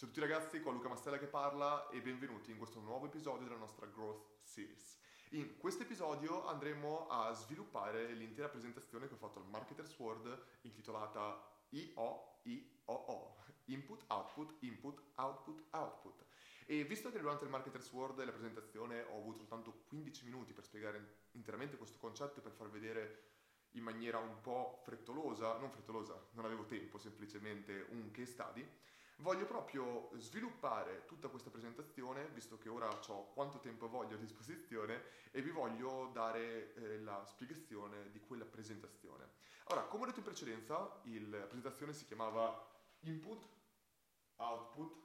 Ciao a tutti ragazzi, qua Luca Mastella che parla e benvenuti in questo nuovo episodio della nostra Growth Series. In questo episodio andremo a sviluppare l'intera presentazione che ho fatto al Marketer's World intitolata IO-IOO, Input, Output, Input, Output, Output. E visto che durante il Marketer's World la presentazione ho avuto soltanto 15 minuti per spiegare interamente questo concetto e per far vedere in maniera un po' frettolosa, non frettolosa, non avevo tempo, semplicemente un case study, Voglio proprio sviluppare tutta questa presentazione, visto che ora ho quanto tempo voglio a disposizione, e vi voglio dare eh, la spiegazione di quella presentazione. Ora, come ho detto in precedenza, il, la presentazione si chiamava Input, Output,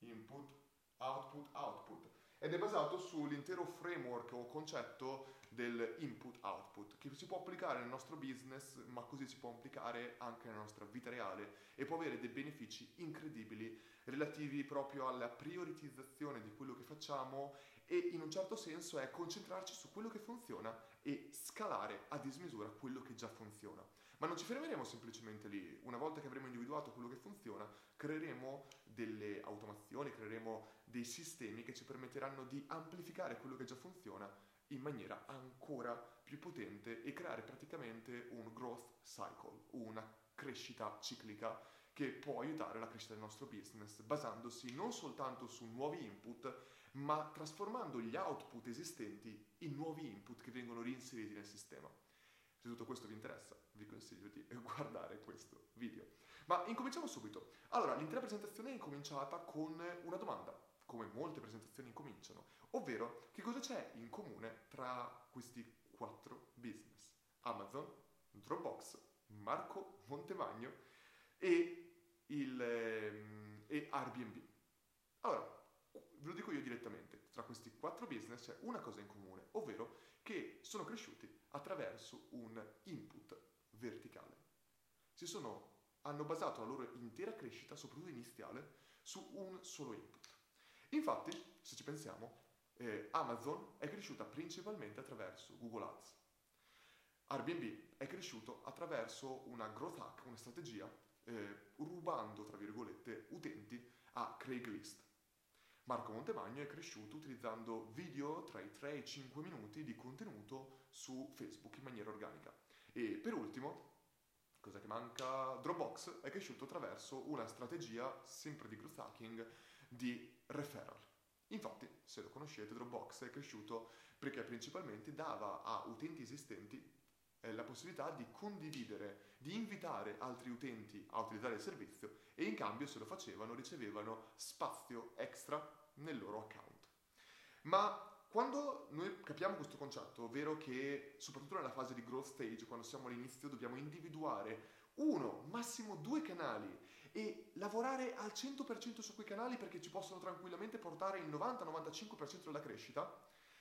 Input, Output, Output ed è basato sull'intero framework o concetto del input-output che si può applicare nel nostro business ma così si può applicare anche nella nostra vita reale e può avere dei benefici incredibili relativi proprio alla prioritizzazione di quello che facciamo e in un certo senso è concentrarci su quello che funziona e scalare a dismisura quello che già funziona. Ma non ci fermeremo semplicemente lì, una volta che avremo individuato quello che funziona, creeremo delle automazioni, creeremo dei sistemi che ci permetteranno di amplificare quello che già funziona in maniera ancora più potente e creare praticamente un growth cycle, una crescita ciclica che può aiutare la crescita del nostro business basandosi non soltanto su nuovi input, ma trasformando gli output esistenti in nuovi input che vengono reinseriti nel sistema. Se tutto questo vi interessa, vi consiglio di guardare questo video. Ma incominciamo subito. Allora, l'intera presentazione è incominciata con una domanda come molte presentazioni incominciano, ovvero che cosa c'è in comune tra questi quattro business? Amazon, Dropbox, Marco Montemagno e, il, ehm, e Airbnb. Allora, ve lo dico io direttamente, tra questi quattro business c'è una cosa in comune, ovvero che sono cresciuti attraverso un input verticale. Si sono, hanno basato la loro intera crescita, soprattutto iniziale, su un solo input. Infatti, se ci pensiamo, eh, Amazon è cresciuta principalmente attraverso Google Ads. Airbnb è cresciuto attraverso una growth hack, una strategia, eh, rubando, tra virgolette, utenti a Craigslist. Marco Montemagno è cresciuto utilizzando video tra i 3 e i 5 minuti di contenuto su Facebook in maniera organica. E per ultimo, cosa che manca, Dropbox è cresciuto attraverso una strategia sempre di growth hacking di referral. Infatti, se lo conoscete, Dropbox è cresciuto perché principalmente dava a utenti esistenti eh, la possibilità di condividere, di invitare altri utenti a utilizzare il servizio e in cambio se lo facevano ricevevano spazio extra nel loro account. Ma quando noi capiamo questo concetto, ovvero che soprattutto nella fase di growth stage, quando siamo all'inizio, dobbiamo individuare uno, massimo due canali e lavorare al 100% su quei canali perché ci possono tranquillamente portare il 90-95% della crescita,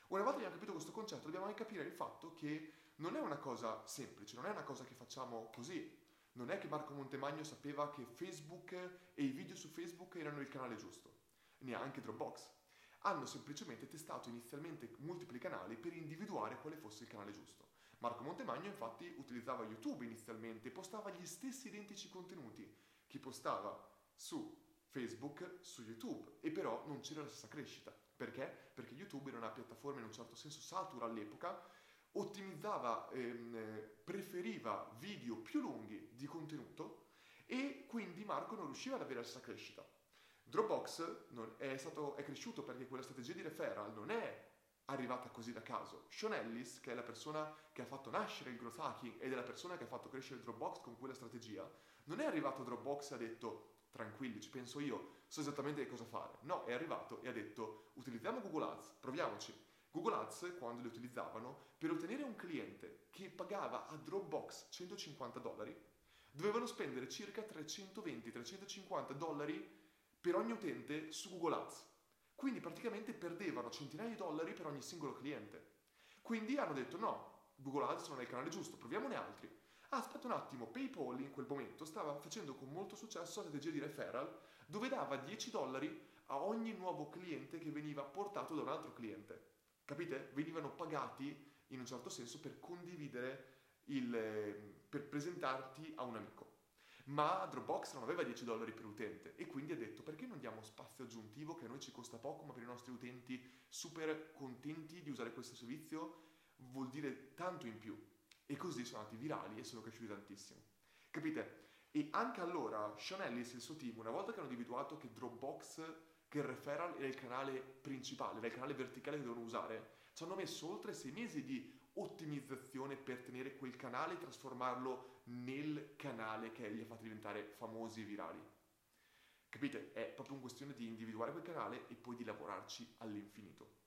una volta che abbiamo capito questo concetto dobbiamo anche capire il fatto che non è una cosa semplice, non è una cosa che facciamo così. Non è che Marco Montemagno sapeva che Facebook e i video su Facebook erano il canale giusto, neanche Dropbox. Hanno semplicemente testato inizialmente multipli canali per individuare quale fosse il canale giusto. Marco Montemagno infatti utilizzava YouTube inizialmente postava gli stessi identici contenuti che postava su Facebook, su YouTube e però non c'era la stessa crescita. Perché? Perché YouTube era una piattaforma in un certo senso satura all'epoca, ottimizzava, ehm, preferiva video più lunghi di contenuto e quindi Marco non riusciva ad avere la stessa crescita. Dropbox è, stato, è cresciuto perché quella strategia di referral non è arrivata così da caso. Sean Ellis, che è la persona che ha fatto nascere il growth hacking ed è la persona che ha fatto crescere Dropbox con quella strategia, non è arrivato a Dropbox e ha detto tranquilli, ci penso io, so esattamente che cosa fare. No, è arrivato e ha detto utilizziamo Google Ads, proviamoci. Google Ads, quando li utilizzavano, per ottenere un cliente che pagava a Dropbox 150 dollari, dovevano spendere circa 320-350 dollari per ogni utente su Google Ads. Quindi praticamente perdevano centinaia di dollari per ogni singolo cliente. Quindi hanno detto no, Google Ads non è il canale giusto, proviamone altri. Aspetta un attimo, PayPal in quel momento stava facendo con molto successo la strategia di referral dove dava 10 dollari a ogni nuovo cliente che veniva portato da un altro cliente. Capite? Venivano pagati in un certo senso per condividere il, per presentarti a un amico. Ma Dropbox non aveva 10 dollari per utente e quindi ha detto perché non aggiuntivo che a noi ci costa poco, ma per i nostri utenti super contenti di usare questo servizio vuol dire tanto in più. E così sono andati virali e sono cresciuti tantissimo. Capite? E anche allora Sean Ellis e il suo team, una volta che hanno individuato che Dropbox, che il referral era il canale principale, era il canale verticale che dovevano usare, ci hanno messo oltre sei mesi di ottimizzazione per tenere quel canale e trasformarlo nel canale che li ha fatti diventare famosi e virali. Capite? È proprio una questione di individuare quel canale e poi di lavorarci all'infinito.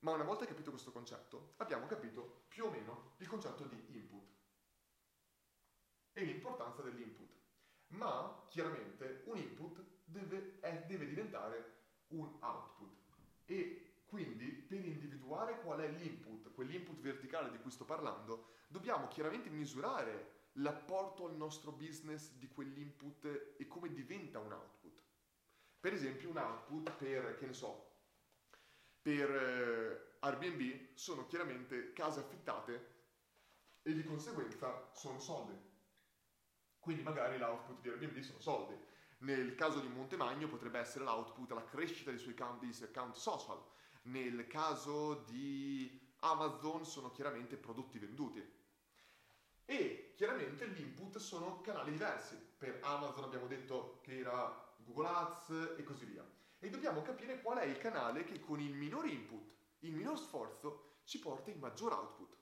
Ma una volta capito questo concetto, abbiamo capito più o meno il concetto di input e l'importanza dell'input. Ma chiaramente un input deve, è, deve diventare un output e quindi per individuare qual è l'input, quell'input verticale di cui sto parlando, dobbiamo chiaramente misurare l'apporto al nostro business di quell'input e come diventa un output. Per esempio un output per, che ne so, per eh, Airbnb sono chiaramente case affittate e di conseguenza sono soldi. Quindi magari l'output di Airbnb sono soldi. Nel caso di Montemagno potrebbe essere l'output la crescita dei suoi account, dei suoi account social. Nel caso di Amazon sono chiaramente prodotti venduti. E chiaramente l'input sono canali diversi. Per Amazon abbiamo detto che era Google Ads e così via. E dobbiamo capire qual è il canale che con il minor input, il minor sforzo, ci porta il maggior output.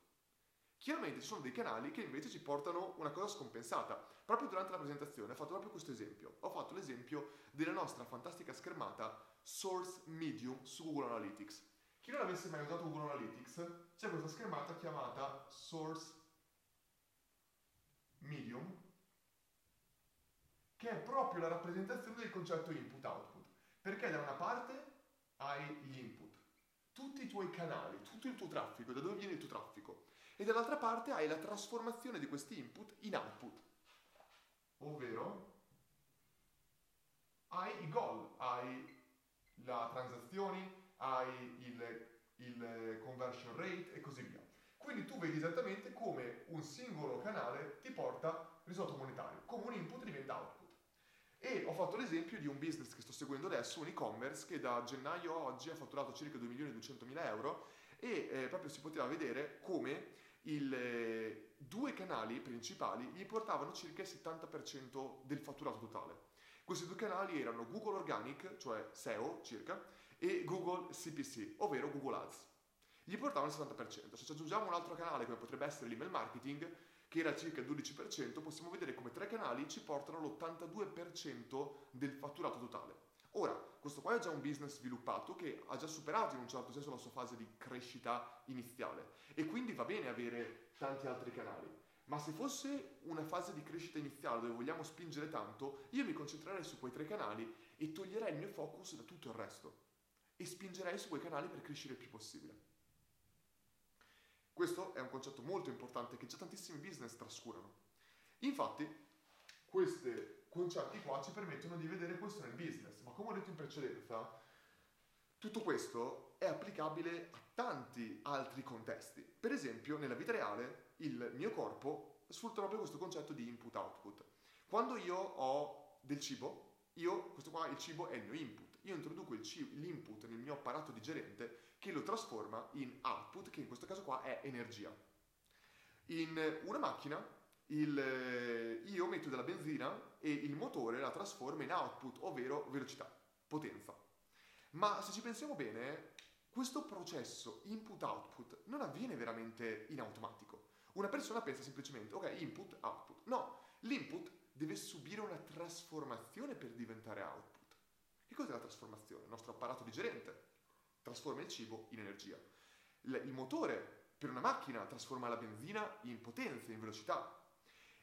Chiaramente ci sono dei canali che invece ci portano una cosa scompensata. Proprio durante la presentazione ho fatto proprio questo esempio. Ho fatto l'esempio della nostra fantastica schermata Source Medium su Google Analytics. Chi non avesse mai usato Google Analytics, c'è questa schermata chiamata Source medium, che è proprio la rappresentazione del concetto input-output. Perché da una parte hai gli input, tutti i tuoi canali, tutto il tuo traffico, da dove viene il tuo traffico, e dall'altra parte hai la trasformazione di questi input in output. Ovvero hai i goal, hai le transazioni, hai il, il conversion rate e così via. Quindi tu vedi esattamente come un singolo canale ti porta risultato monetario, come un input diventa output. E ho fatto l'esempio di un business che sto seguendo adesso, un e-commerce, che da gennaio a oggi ha fatturato circa 2 milioni e 200 mila euro e eh, proprio si poteva vedere come il, eh, due canali principali gli portavano circa il 70% del fatturato totale. Questi due canali erano Google Organic, cioè SEO circa, e Google CPC, ovvero Google Ads gli portavano il 70%. Se ci aggiungiamo un altro canale come potrebbe essere l'email marketing, che era circa il 12%, possiamo vedere come tre canali ci portano l'82% del fatturato totale. Ora, questo qua è già un business sviluppato che ha già superato in un certo senso la sua fase di crescita iniziale e quindi va bene avere tanti altri canali. Ma se fosse una fase di crescita iniziale dove vogliamo spingere tanto, io mi concentrerei su quei tre canali e toglierei il mio focus da tutto il resto e spingerei su quei canali per crescere il più possibile. Questo è un concetto molto importante che già tantissimi business trascurano. Infatti, questi concetti qua ci permettono di vedere questo nel business, ma come ho detto in precedenza, tutto questo è applicabile a tanti altri contesti. Per esempio, nella vita reale, il mio corpo sfrutta proprio questo concetto di input-output. Quando io ho del cibo, io, questo qua, il cibo è il mio input. Io introduco cibo, l'input nel mio apparato digerente che lo trasforma in output, che in questo caso qua è energia. In una macchina il, io metto della benzina e il motore la trasforma in output, ovvero velocità, potenza. Ma se ci pensiamo bene, questo processo input-output non avviene veramente in automatico. Una persona pensa semplicemente, ok, input, output. No, l'input deve subire una trasformazione per diventare output. Che cos'è la trasformazione? Il nostro apparato digerente trasforma il cibo in energia. Il motore per una macchina trasforma la benzina in potenza, in velocità.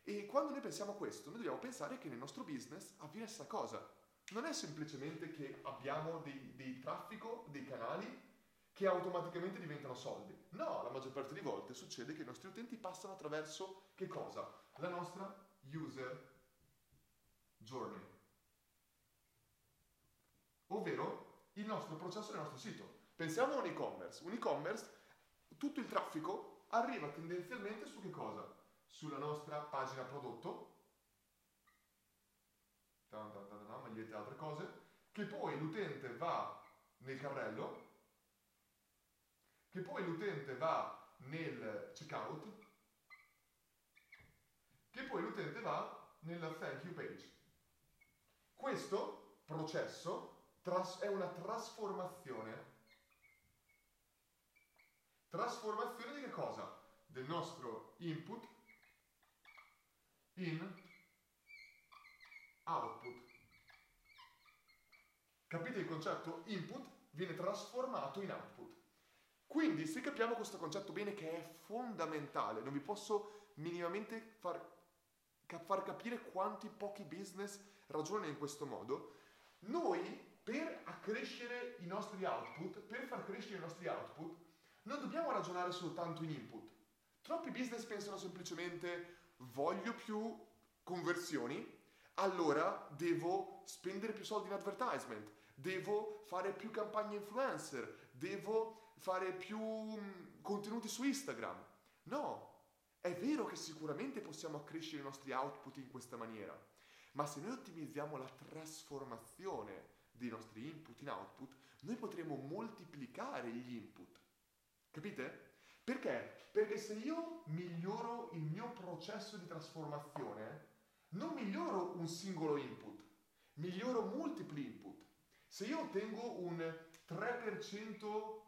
E quando noi pensiamo a questo, noi dobbiamo pensare che nel nostro business avviene stessa cosa. Non è semplicemente che abbiamo dei, dei traffico, dei canali che automaticamente diventano soldi. No, la maggior parte delle volte succede che i nostri utenti passano attraverso che cosa? La nostra user journey. Ovvero il nostro processo nel nostro sito. Pensiamo a un e-commerce. Un e-commerce, tutto il traffico arriva tendenzialmente su che cosa? Sulla nostra pagina prodotto, magliette e altre cose, che poi l'utente va nel carrello, che poi l'utente va nel checkout, che poi l'utente va nella thank you page. Questo processo è una trasformazione. Trasformazione di che cosa? Del nostro input in output. Capite il concetto? Input viene trasformato in output. Quindi se capiamo questo concetto bene che è fondamentale, non vi posso minimamente far, far capire quanti pochi business ragionano in questo modo, noi per accrescere i nostri output, per far crescere i nostri output, non dobbiamo ragionare soltanto in input. Troppi business pensano semplicemente voglio più conversioni, allora devo spendere più soldi in advertisement, devo fare più campagne influencer, devo fare più mm, contenuti su Instagram. No, è vero che sicuramente possiamo accrescere i nostri output in questa maniera, ma se noi ottimizziamo la trasformazione dei nostri input in output, noi potremo moltiplicare gli input. Capite? Perché? Perché se io miglioro il mio processo di trasformazione, non miglioro un singolo input, miglioro multipli input. Se io ottengo un 3%,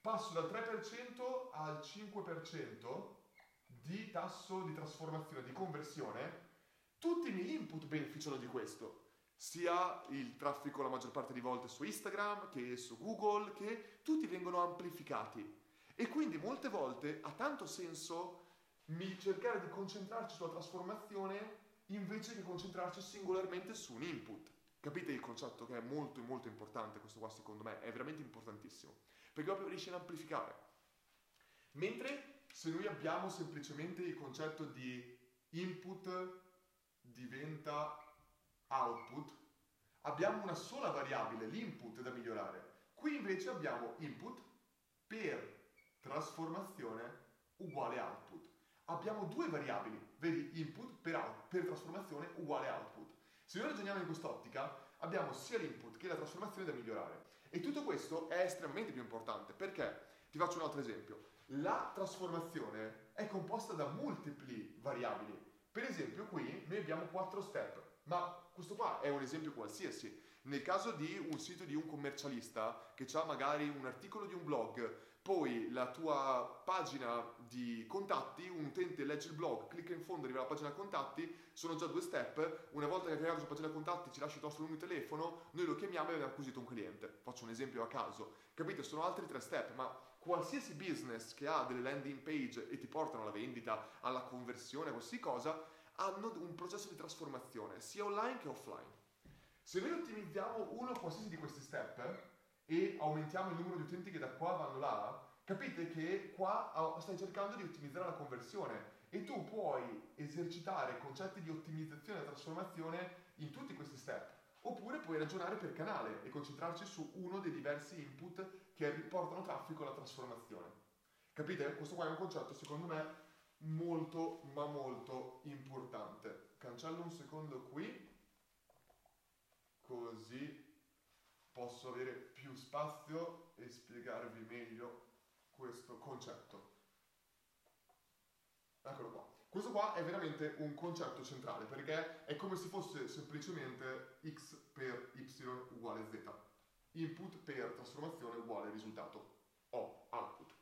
passo dal 3% al 5% di tasso di trasformazione, di conversione, tutti i miei input beneficiano di questo. Sia il traffico la maggior parte di volte su Instagram che su Google, che tutti vengono amplificati. E quindi molte volte ha tanto senso cercare di concentrarci sulla trasformazione invece che concentrarci singolarmente su un input. Capite il concetto che è molto molto importante questo qua secondo me, è veramente importantissimo, perché proprio riesce ad amplificare. Mentre se noi abbiamo semplicemente il concetto di input diventa output, abbiamo una sola variabile, l'input da migliorare. Qui invece abbiamo input per trasformazione uguale output. Abbiamo due variabili, vedi input per, out, per trasformazione uguale output. Se noi ragioniamo in quest'ottica, abbiamo sia l'input che la trasformazione da migliorare. E tutto questo è estremamente più importante perché, ti faccio un altro esempio, la trasformazione è composta da multipli variabili. Per esempio qui noi abbiamo quattro step, ma questo qua è un esempio qualsiasi. Nel caso di un sito di un commercialista che ha magari un articolo di un blog poi la tua pagina di contatti, un utente legge il blog, clicca in fondo, arriva alla pagina contatti, sono già due step, una volta che hai creato la pagina contatti ci lasci il nostro numero di telefono, noi lo chiamiamo e abbiamo acquisito un cliente. Faccio un esempio a caso. Capite? Sono altri tre step, ma qualsiasi business che ha delle landing page e ti portano alla vendita, alla conversione, a qualsiasi cosa, hanno un processo di trasformazione, sia online che offline. Se noi ottimizziamo uno qualsiasi di questi step, e aumentiamo il numero di utenti che da qua vanno là, capite che qua ah, stai cercando di ottimizzare la conversione e tu puoi esercitare concetti di ottimizzazione e trasformazione in tutti questi step. Oppure puoi ragionare per canale e concentrarci su uno dei diversi input che riportano traffico alla trasformazione. Capite? Questo qua è un concetto secondo me molto ma molto importante. Cancello un secondo qui, così posso avere più spazio e spiegarvi meglio questo concetto. Eccolo qua. Questo qua è veramente un concetto centrale perché è come se fosse semplicemente x per y uguale z. Input per trasformazione uguale risultato o output.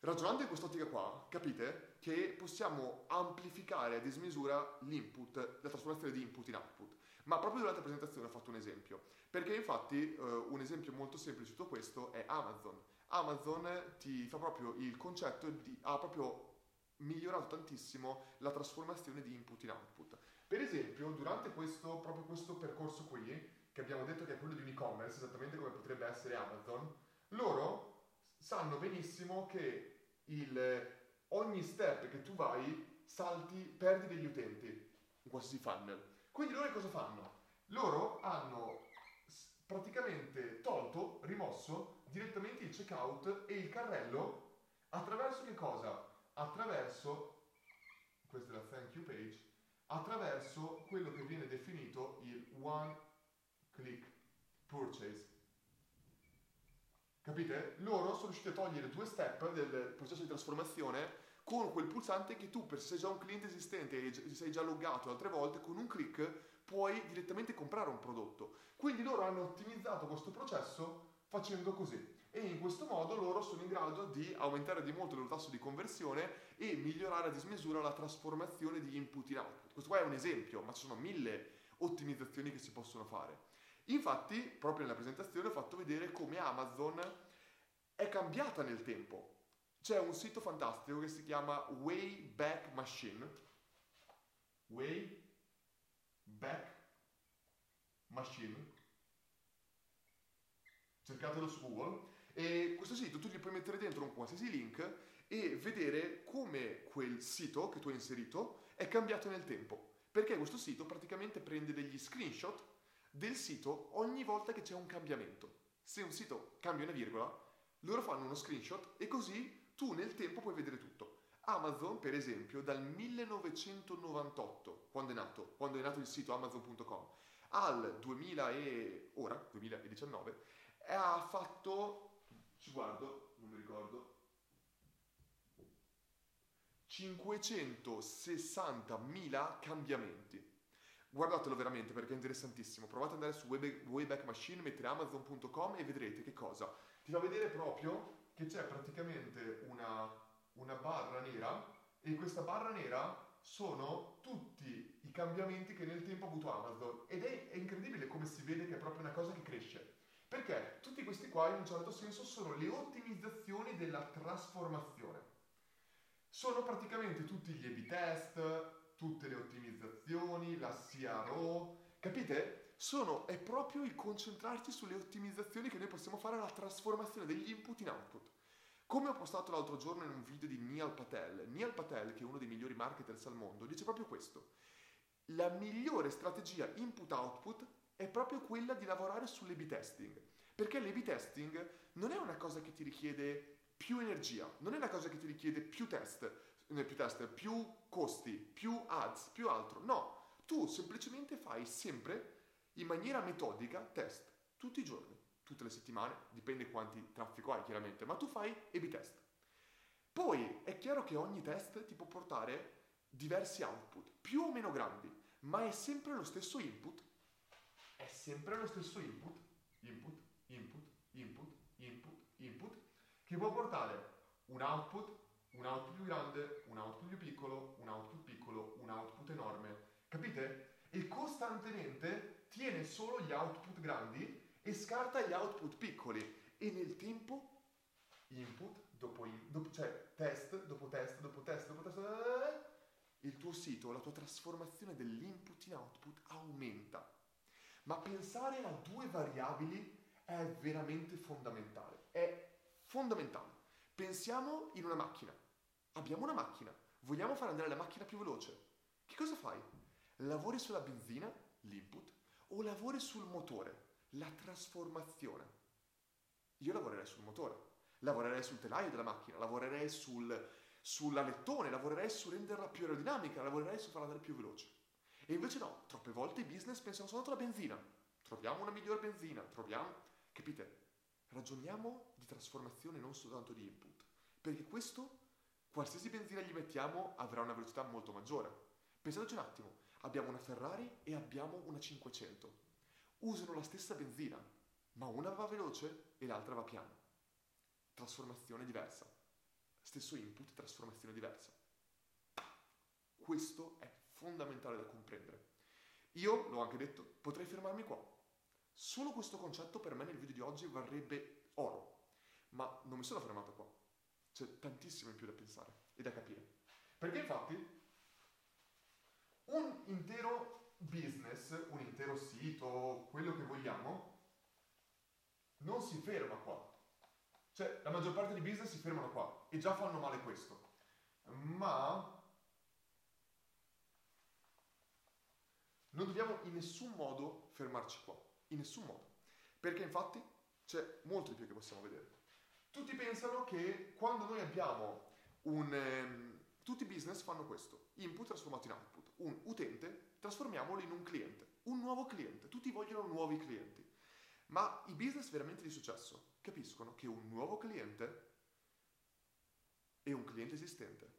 Ragionando in quest'ottica qua, capite che possiamo amplificare a dismisura l'input, la trasformazione di input in output. Ma proprio durante la presentazione ho fatto un esempio, perché infatti eh, un esempio molto semplice di tutto questo è Amazon. Amazon ti fa proprio il concetto di, ha proprio migliorato tantissimo la trasformazione di input in output. Per esempio, durante questo, proprio questo percorso qui, che abbiamo detto che è quello di un e-commerce, esattamente come potrebbe essere Amazon, loro sanno benissimo che il, ogni step che tu vai salti, perdi degli utenti in qualsiasi funnel. Quindi loro cosa fanno? Loro hanno praticamente tolto, rimosso direttamente il checkout e il carrello attraverso che cosa? Attraverso, questa è la thank you page, attraverso quello che viene definito il one click, purchase. Capite? Loro sono riusciti a togliere due step del processo di trasformazione con quel pulsante che tu, per se sei già un cliente esistente e sei già loggato altre volte, con un click puoi direttamente comprare un prodotto. Quindi loro hanno ottimizzato questo processo facendo così. E in questo modo loro sono in grado di aumentare di molto il loro tasso di conversione e migliorare a dismisura la trasformazione di input in output. Questo qua è un esempio, ma ci sono mille ottimizzazioni che si possono fare. Infatti, proprio nella presentazione ho fatto vedere come Amazon è cambiata nel tempo. C'è un sito fantastico che si chiama Wayback Machine. Wayback Machine. Cercatelo su Google. E questo sito tu gli puoi mettere dentro un qualsiasi link e vedere come quel sito che tu hai inserito è cambiato nel tempo. Perché questo sito praticamente prende degli screenshot del sito ogni volta che c'è un cambiamento. Se un sito cambia una virgola, loro fanno uno screenshot e così tu nel tempo puoi vedere tutto. Amazon, per esempio, dal 1998, quando è nato, quando è nato il sito amazon.com, al 2000 e ora, 2019, ha fatto, ci guardo, non mi ricordo, 560.000 cambiamenti. Guardatelo veramente perché è interessantissimo. Provate ad andare su Wayback Machine, mettere amazon.com e vedrete che cosa. Ti fa vedere proprio che c'è praticamente una, una barra nera e questa barra nera sono tutti i cambiamenti che nel tempo ha avuto Amazon ed è, è incredibile come si vede che è proprio una cosa che cresce. Perché tutti questi qua in un certo senso sono le ottimizzazioni della trasformazione. Sono praticamente tutti gli A-B test, tutte le ottimizzazioni, la CRO, capite? Sono, è proprio il concentrarci sulle ottimizzazioni che noi possiamo fare alla trasformazione degli input in output. Come ho postato l'altro giorno in un video di Neil Patel, Neil Patel, che è uno dei migliori marketers al mondo, dice proprio questo. La migliore strategia input-output è proprio quella di lavorare sull'A-B testing. Perché l'A-B testing non è una cosa che ti richiede più energia, non è una cosa che ti richiede più test, più test, più costi, più ads, più altro. No, tu semplicemente fai sempre in maniera metodica test tutti i giorni, tutte le settimane, dipende quanti traffico hai chiaramente, ma tu fai A-B test. Poi è chiaro che ogni test ti può portare diversi output, più o meno grandi, ma è sempre lo stesso input. È sempre lo stesso input, input, input, input, input, input, che può portare un output un output più grande, un output più piccolo, un output piccolo, un output enorme. Capite? E costantemente tiene solo gli output grandi e scarta gli output piccoli. E nel tempo, input dopo, in, dopo cioè test dopo test dopo test dopo test, il tuo sito, la tua trasformazione dell'input in output aumenta. Ma pensare a due variabili è veramente fondamentale. È fondamentale. Pensiamo in una macchina. Abbiamo una macchina. Vogliamo far andare la macchina più veloce. Che cosa fai? Lavori sulla benzina, l'input, o lavori sul motore, la trasformazione. Io lavorerei sul motore, lavorerei sul telaio della macchina, lavorerei sul, sull'alettone, lavorerei su renderla più aerodinamica, lavorerei su farla andare più veloce. E invece no, troppe volte i business pensano soltanto alla benzina. Troviamo una migliore benzina, troviamo... Capite? Ragioniamo di trasformazione non soltanto di input, perché questo, qualsiasi benzina gli mettiamo, avrà una velocità molto maggiore. Pensateci un attimo, abbiamo una Ferrari e abbiamo una 500. Usano la stessa benzina, ma una va veloce e l'altra va piano. Trasformazione diversa. Stesso input, trasformazione diversa. Questo è fondamentale da comprendere. Io, l'ho anche detto, potrei fermarmi qua. Solo questo concetto per me nel video di oggi varrebbe oro, ma non mi sono fermato qua. C'è tantissimo in più da pensare e da capire. Perché infatti un intero business, un intero sito, quello che vogliamo, non si ferma qua. Cioè, la maggior parte dei business si fermano qua e già fanno male questo. Ma non dobbiamo in nessun modo fermarci qua. In nessun modo. Perché infatti c'è molto di più che possiamo vedere. Tutti pensano che quando noi abbiamo un... Ehm, tutti i business fanno questo, input trasformato in output. Un utente trasformiamolo in un cliente. Un nuovo cliente. Tutti vogliono nuovi clienti. Ma i business veramente di successo capiscono che un nuovo cliente e un cliente esistente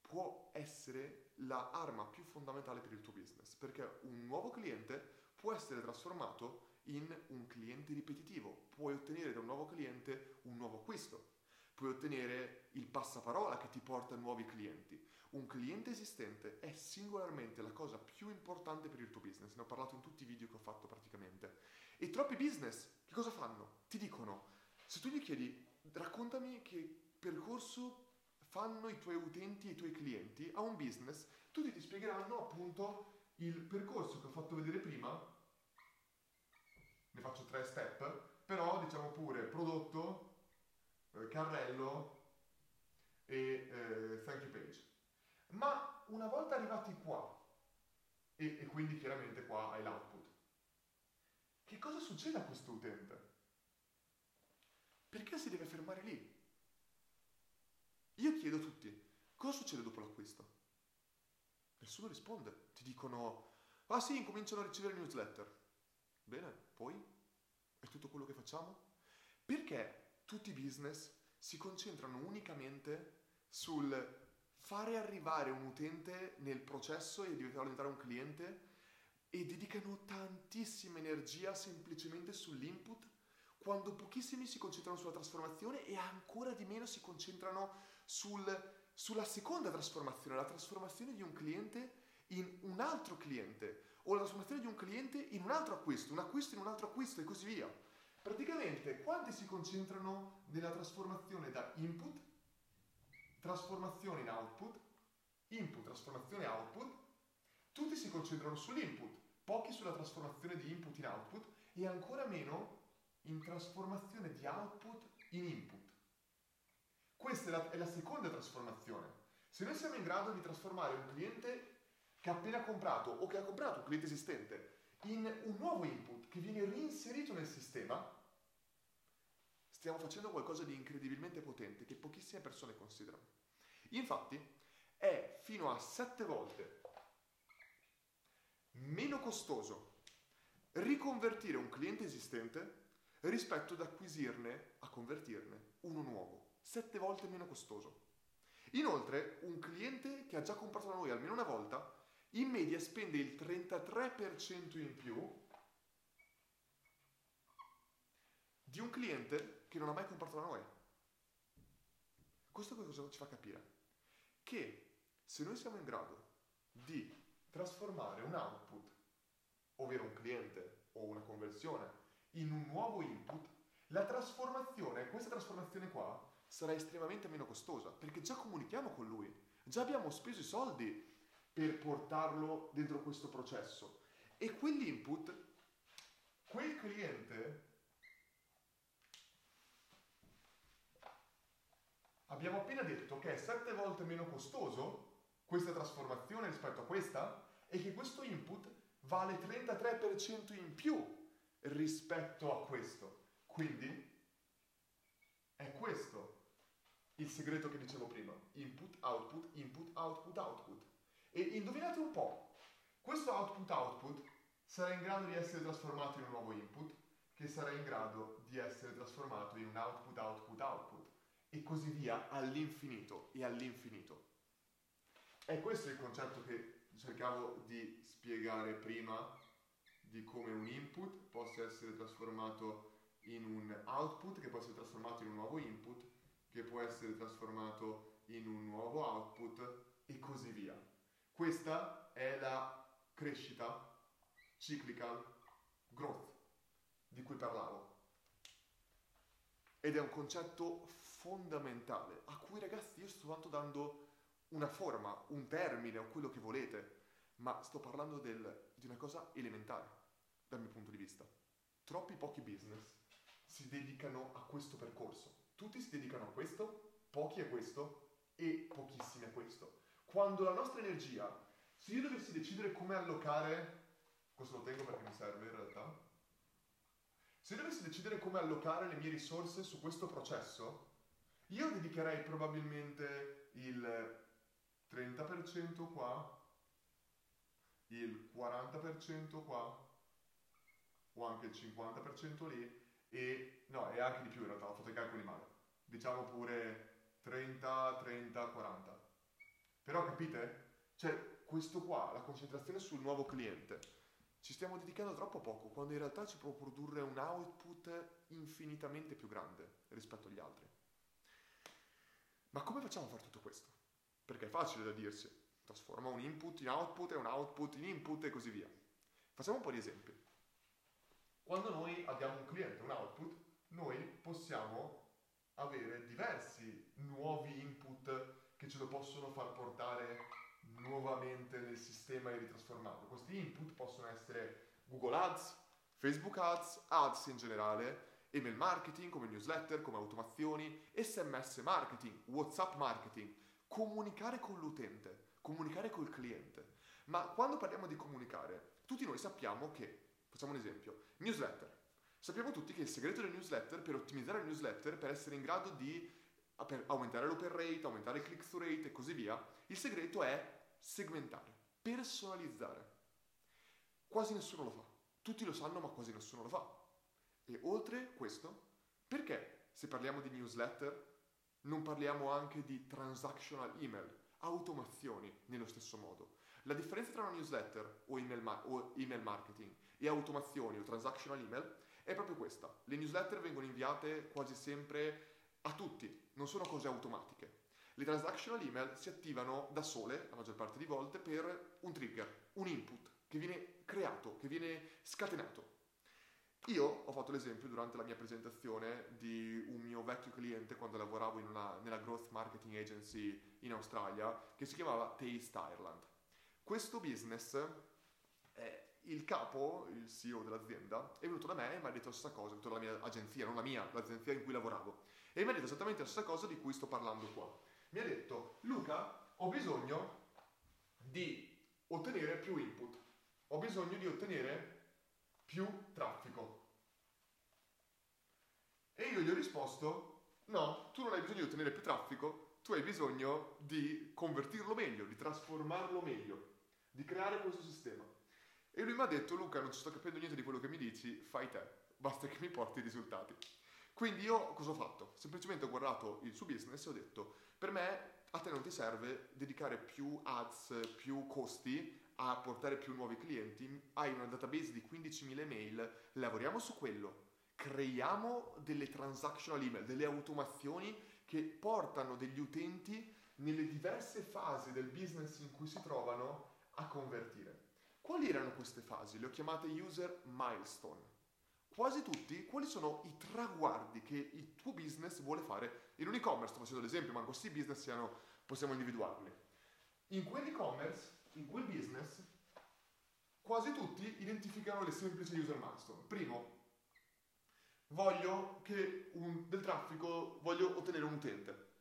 può essere l'arma più fondamentale per il tuo business, perché un nuovo cliente può essere trasformato in un cliente ripetitivo, puoi ottenere da un nuovo cliente un nuovo acquisto, puoi ottenere il passaparola che ti porta a nuovi clienti. Un cliente esistente è singolarmente la cosa più importante per il tuo business, ne ho parlato in tutti i video che ho fatto praticamente. E troppi business che cosa fanno? Ti dicono, se tu gli chiedi raccontami che percorso fanno i tuoi utenti e i tuoi clienti a un business, tutti ti spiegheranno appunto il percorso che ho fatto vedere prima. Ne faccio tre step, però diciamo pure prodotto, eh, carrello e eh, thank you page. Ma una volta arrivati qua, e, e quindi chiaramente qua hai l'output, che cosa succede a questo utente? Perché si deve fermare lì? Io chiedo a tutti, cosa succede dopo l'acquisto? Nessuno risponde. Ti dicono, ah sì, incominciano a ricevere newsletter. Bene, poi? È tutto quello che facciamo? Perché tutti i business si concentrano unicamente sul fare arrivare un utente nel processo e diventare un cliente e dedicano tantissima energia semplicemente sull'input quando pochissimi si concentrano sulla trasformazione e ancora di meno si concentrano sul, sulla seconda trasformazione, la trasformazione di un cliente in un altro cliente o la trasformazione di un cliente in un altro acquisto, un acquisto in un altro acquisto e così via. Praticamente quanti si concentrano nella trasformazione da input, trasformazione in output, input, trasformazione output, tutti si concentrano sull'input, pochi sulla trasformazione di input in output e ancora meno in trasformazione di output in input. Questa è la, è la seconda trasformazione. Se noi siamo in grado di trasformare un cliente che ha appena comprato o che ha comprato un cliente esistente in un nuovo input che viene reinserito nel sistema, stiamo facendo qualcosa di incredibilmente potente che pochissime persone considerano. Infatti è fino a sette volte meno costoso riconvertire un cliente esistente rispetto ad acquisirne, a convertirne uno nuovo sette volte meno costoso. Inoltre, un cliente che ha già comprato da noi almeno una volta, in media spende il 33% in più di un cliente che non ha mai comprato da noi. Questo cosa ci fa capire? Che se noi siamo in grado di trasformare un output, ovvero un cliente o una conversione, in un nuovo input, la trasformazione, questa trasformazione qua, sarà estremamente meno costosa, perché già comunichiamo con lui, già abbiamo speso i soldi per portarlo dentro questo processo. E quell'input, quel cliente, abbiamo appena detto che è sette volte meno costoso questa trasformazione rispetto a questa e che questo input vale 33% in più rispetto a questo. Quindi è questo il segreto che dicevo prima, input, output, input, output, output. E indovinate un po', questo output, output sarà in grado di essere trasformato in un nuovo input, che sarà in grado di essere trasformato in un output, output, output, e così via all'infinito e all'infinito. È questo il concetto che cercavo di spiegare prima di come un input possa essere trasformato in un output, che può essere trasformato in un nuovo input, che può essere trasformato in un nuovo output e così via. Questa è la crescita cyclical growth di cui parlavo. Ed è un concetto fondamentale a cui ragazzi io sto tanto dando una forma, un termine o quello che volete, ma sto parlando del, di una cosa elementare dal mio punto di vista. Troppi pochi business si dedicano a questo percorso tutti si dedicano a questo, pochi a questo e pochissimi a questo. Quando la nostra energia, se io dovessi decidere come allocare, questo lo tengo perché mi serve in realtà, se io dovessi decidere come allocare le mie risorse su questo processo, io dedicherei probabilmente il 30% qua, il 40% qua o anche il 50% lì e no, è anche di più in realtà, ho fatto i calcoli male. Diciamo pure 30, 30, 40. Però capite? Cioè, questo qua, la concentrazione sul nuovo cliente, ci stiamo dedicando troppo poco, quando in realtà ci può produrre un output infinitamente più grande rispetto agli altri. Ma come facciamo a fare tutto questo? Perché è facile da dirsi, trasforma un input in output e un output in input e così via. Facciamo un po' di esempi. Quando noi abbiamo un cliente, un output, noi possiamo avere diversi nuovi input che ce lo possono far portare nuovamente nel sistema e ritrasformarlo. Questi input possono essere Google Ads, Facebook Ads, Ads in generale, email marketing come newsletter, come automazioni, SMS marketing, WhatsApp marketing, comunicare con l'utente, comunicare col cliente. Ma quando parliamo di comunicare, tutti noi sappiamo che, facciamo un esempio, newsletter. Sappiamo tutti che il segreto del newsletter, per ottimizzare il newsletter, per essere in grado di aumentare l'open rate, aumentare il click-through rate e così via, il segreto è segmentare, personalizzare. Quasi nessuno lo fa. Tutti lo sanno, ma quasi nessuno lo fa. E oltre questo, perché se parliamo di newsletter non parliamo anche di transactional email, automazioni nello stesso modo? La differenza tra una newsletter o email, ma- o email marketing e automazioni o transactional email è proprio questa. Le newsletter vengono inviate quasi sempre a tutti, non sono cose automatiche. Le transactional email si attivano da sole, la maggior parte di volte, per un trigger, un input che viene creato, che viene scatenato. Io ho fatto l'esempio durante la mia presentazione di un mio vecchio cliente quando lavoravo una, nella Growth Marketing Agency in Australia che si chiamava Taste Ireland. Questo business, eh, il capo, il CEO dell'azienda, è venuto da me e mi ha detto la stessa cosa, è venuto dalla mia agenzia, non la mia, l'agenzia in cui lavoravo, e mi ha detto esattamente la stessa cosa di cui sto parlando qua. Mi ha detto Luca ho bisogno di ottenere più input, ho bisogno di ottenere più traffico. E io gli ho risposto no, tu non hai bisogno di ottenere più traffico, tu hai bisogno di convertirlo meglio, di trasformarlo meglio, di creare questo sistema. E lui mi ha detto Luca non ci sto capendo niente di quello che mi dici, fai te, basta che mi porti i risultati. Quindi io cosa ho fatto? Semplicemente ho guardato il suo business e ho detto per me a te non ti serve dedicare più ads, più costi a portare più nuovi clienti, hai una database di 15.000 email, lavoriamo su quello, creiamo delle transactional email, delle automazioni che portano degli utenti nelle diverse fasi del business in cui si trovano a convertire. Quali erano queste fasi? Le ho chiamate user milestone. Quasi tutti, quali sono i traguardi che il tuo business vuole fare in un e-commerce? Sto facendo l'esempio, ma questi business siano, possiamo individuarli. In quell'e-commerce, in quel business, quasi tutti identificano le semplici user milestone. Primo, voglio che un, del traffico, voglio ottenere un utente.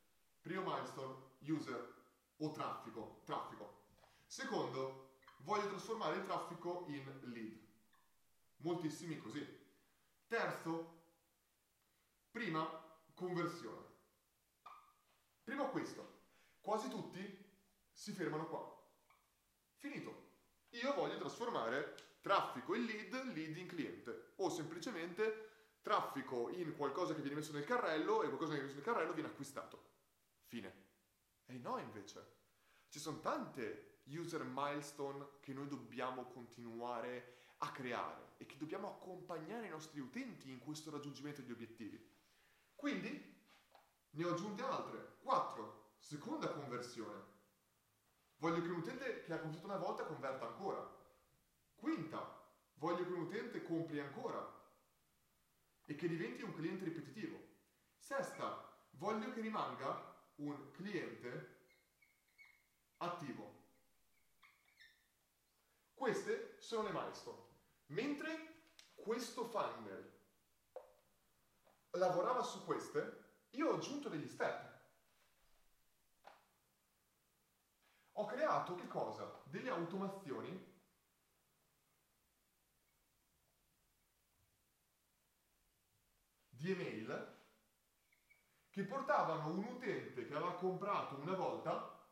Primo milestone, user o traffico, traffico. Secondo, voglio trasformare il traffico in lead. Moltissimi così. Terzo, prima conversione. Prima questo. Quasi tutti si fermano qua. Finito. Io voglio trasformare traffico in lead, lead in cliente o semplicemente traffico in qualcosa che viene messo nel carrello e qualcosa che viene messo nel carrello viene acquistato. Fine. E no invece. Ci sono tante user milestone che noi dobbiamo continuare a creare e che dobbiamo accompagnare i nostri utenti in questo raggiungimento degli obiettivi. Quindi ne ho aggiunte altre. 4. Seconda conversione. Voglio che un utente che ha convertito una volta converta ancora. Quinta. Voglio che un utente compri ancora e che diventi un cliente ripetitivo. Sesta. Voglio che rimanga un cliente attivo. Queste sono le milestone. Mentre questo funnel lavorava su queste, io ho aggiunto degli step. Ho creato che cosa? Delle automazioni di email che portavano un utente che aveva comprato una volta